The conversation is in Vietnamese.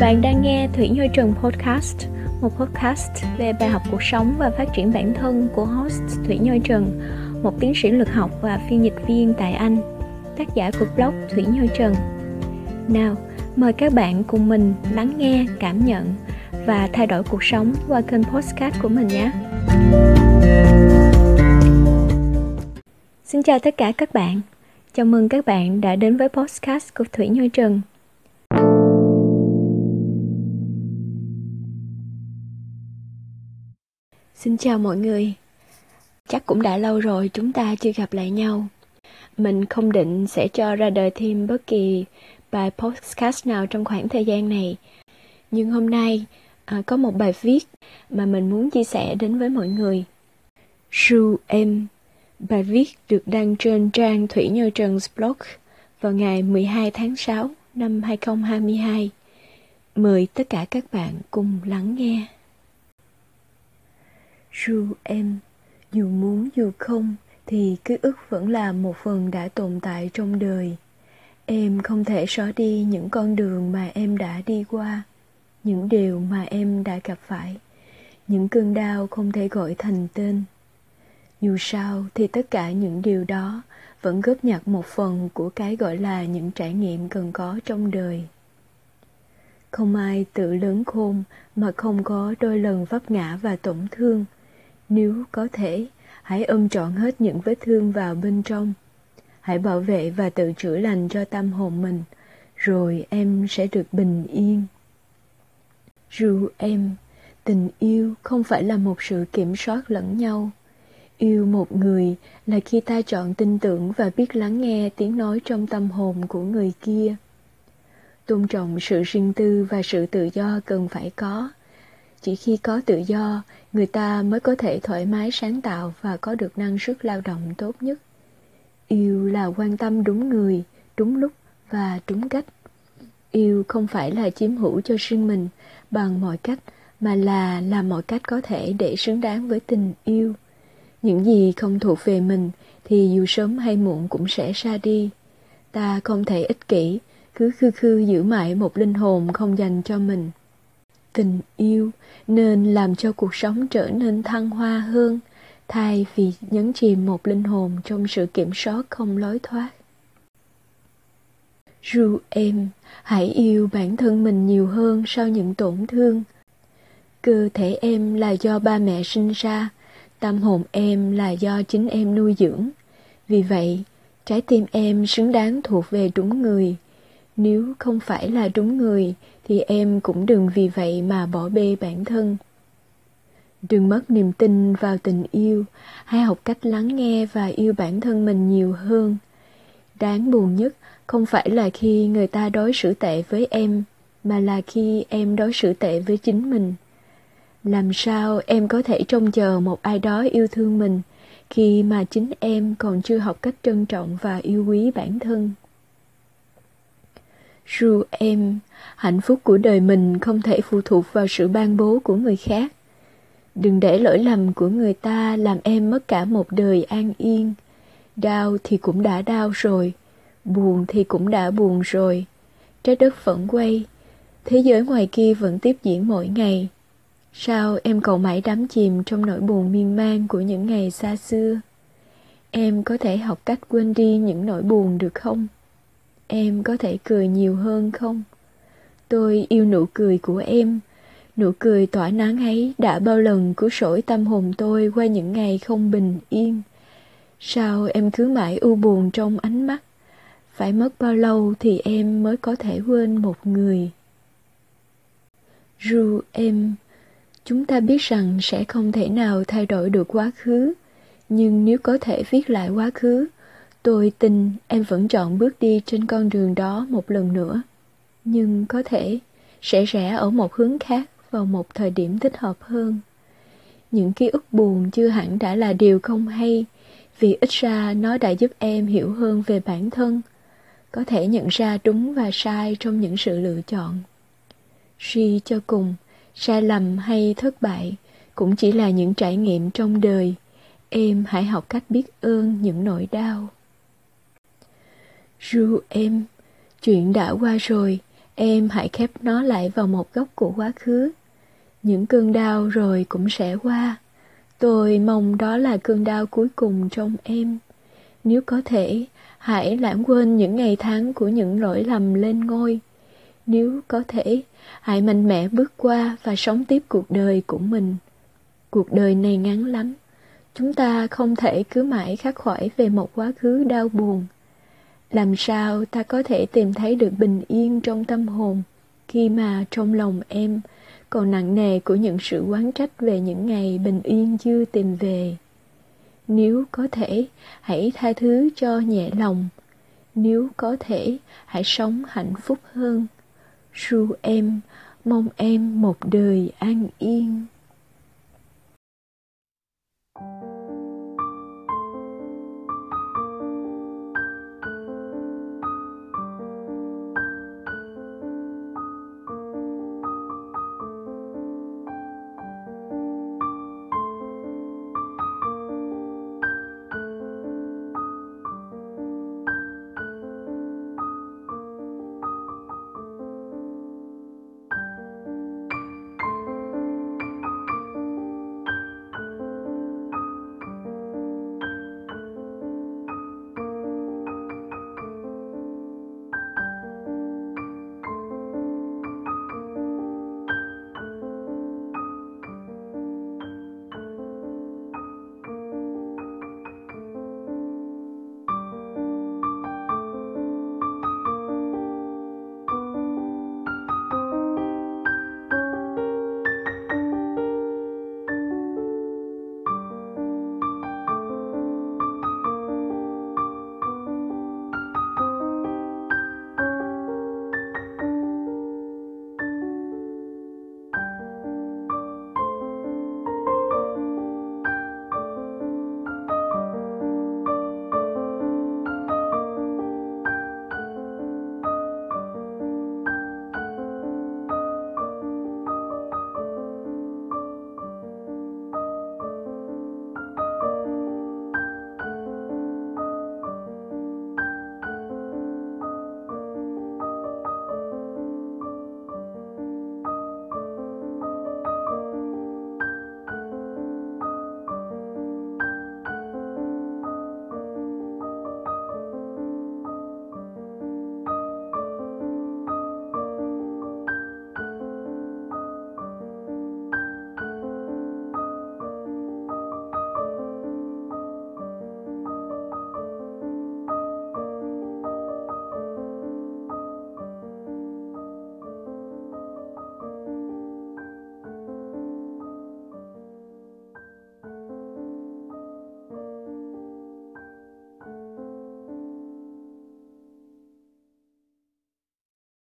Bạn đang nghe Thủy Như Trần Podcast, một podcast về bài học cuộc sống và phát triển bản thân của host Thủy Như Trần, một tiến sĩ lực học và phiên dịch viên tại Anh, tác giả của blog Thủy Như Trần. Nào, mời các bạn cùng mình lắng nghe, cảm nhận và thay đổi cuộc sống qua kênh podcast của mình nhé. Xin chào tất cả các bạn. Chào mừng các bạn đã đến với podcast của Thủy Như Trần. Xin chào mọi người. Chắc cũng đã lâu rồi chúng ta chưa gặp lại nhau. Mình không định sẽ cho ra đời thêm bất kỳ bài podcast nào trong khoảng thời gian này. Nhưng hôm nay à, có một bài viết mà mình muốn chia sẻ đến với mọi người. Ru em Bài viết được đăng trên trang Thủy Như Trần blog vào ngày 12 tháng 6 năm 2022. Mời tất cả các bạn cùng lắng nghe. Ru em, dù muốn dù không thì ký ức vẫn là một phần đã tồn tại trong đời. Em không thể xóa đi những con đường mà em đã đi qua, những điều mà em đã gặp phải, những cơn đau không thể gọi thành tên. Dù sao thì tất cả những điều đó vẫn góp nhặt một phần của cái gọi là những trải nghiệm cần có trong đời. Không ai tự lớn khôn mà không có đôi lần vấp ngã và tổn thương. Nếu có thể, hãy ôm trọn hết những vết thương vào bên trong. Hãy bảo vệ và tự chữa lành cho tâm hồn mình, rồi em sẽ được bình yên. Ru em, tình yêu không phải là một sự kiểm soát lẫn nhau Yêu một người là khi ta chọn tin tưởng và biết lắng nghe tiếng nói trong tâm hồn của người kia. Tôn trọng sự riêng tư và sự tự do cần phải có. Chỉ khi có tự do, người ta mới có thể thoải mái sáng tạo và có được năng suất lao động tốt nhất. Yêu là quan tâm đúng người, đúng lúc và đúng cách. Yêu không phải là chiếm hữu cho riêng mình bằng mọi cách, mà là làm mọi cách có thể để xứng đáng với tình yêu. Những gì không thuộc về mình thì dù sớm hay muộn cũng sẽ ra đi. Ta không thể ích kỷ, cứ khư khư giữ mãi một linh hồn không dành cho mình. Tình yêu nên làm cho cuộc sống trở nên thăng hoa hơn, thay vì nhấn chìm một linh hồn trong sự kiểm soát không lối thoát. Ru em, hãy yêu bản thân mình nhiều hơn sau những tổn thương. Cơ thể em là do ba mẹ sinh ra, Tâm hồn em là do chính em nuôi dưỡng. Vì vậy, trái tim em xứng đáng thuộc về đúng người. Nếu không phải là đúng người, thì em cũng đừng vì vậy mà bỏ bê bản thân. Đừng mất niềm tin vào tình yêu, hãy học cách lắng nghe và yêu bản thân mình nhiều hơn. Đáng buồn nhất không phải là khi người ta đối xử tệ với em, mà là khi em đối xử tệ với chính mình làm sao em có thể trông chờ một ai đó yêu thương mình khi mà chính em còn chưa học cách trân trọng và yêu quý bản thân ru em, hạnh phúc của đời mình không thể phụ thuộc vào sự ban bố của người khác đừng để lỗi lầm của người ta làm em mất cả một đời an yên đau thì cũng đã đau rồi, buồn thì cũng đã buồn rồi trái đất vẫn quay, thế giới ngoài kia vẫn tiếp diễn mỗi ngày Sao em còn mãi đắm chìm trong nỗi buồn miên man của những ngày xa xưa? Em có thể học cách quên đi những nỗi buồn được không? Em có thể cười nhiều hơn không? Tôi yêu nụ cười của em. Nụ cười tỏa nắng ấy đã bao lần cứu sổi tâm hồn tôi qua những ngày không bình yên. Sao em cứ mãi u buồn trong ánh mắt? Phải mất bao lâu thì em mới có thể quên một người? Ru, em, chúng ta biết rằng sẽ không thể nào thay đổi được quá khứ nhưng nếu có thể viết lại quá khứ tôi tin em vẫn chọn bước đi trên con đường đó một lần nữa. Nhưng có thể sẽ rẽ ở một hướng khác vào một thời điểm thích hợp hơn. Những ký ức buồn chưa hẳn đã là điều không hay, vì ít ra nó đã giúp em hiểu hơn về bản thân, có thể nhận ra đúng và sai trong những sự lựa chọn. Suy cho cùng, sai lầm hay thất bại cũng chỉ là những trải nghiệm trong đời. Em hãy học cách biết ơn những nỗi đau ru em chuyện đã qua rồi em hãy khép nó lại vào một góc của quá khứ. Những cơn đau rồi cũng sẽ qua. Tôi mong đó là cơn đau cuối cùng trong em. Nếu có thể, hãy lãng quên những ngày tháng của những lỗi lầm lên ngôi. Nếu có thể, hãy mạnh mẽ bước qua và sống tiếp cuộc đời của mình. Cuộc đời này ngắn lắm. Chúng ta không thể cứ mãi khắc khoải về một quá khứ đau buồn. Làm sao ta có thể tìm thấy được bình yên trong tâm hồn khi mà trong lòng em còn nặng nề của những sự quán trách về những ngày bình yên chưa tìm về. Nếu có thể, hãy tha thứ cho nhẹ lòng. Nếu có thể, hãy sống hạnh phúc hơn. Ru em, mong em một đời an yên. Thank you.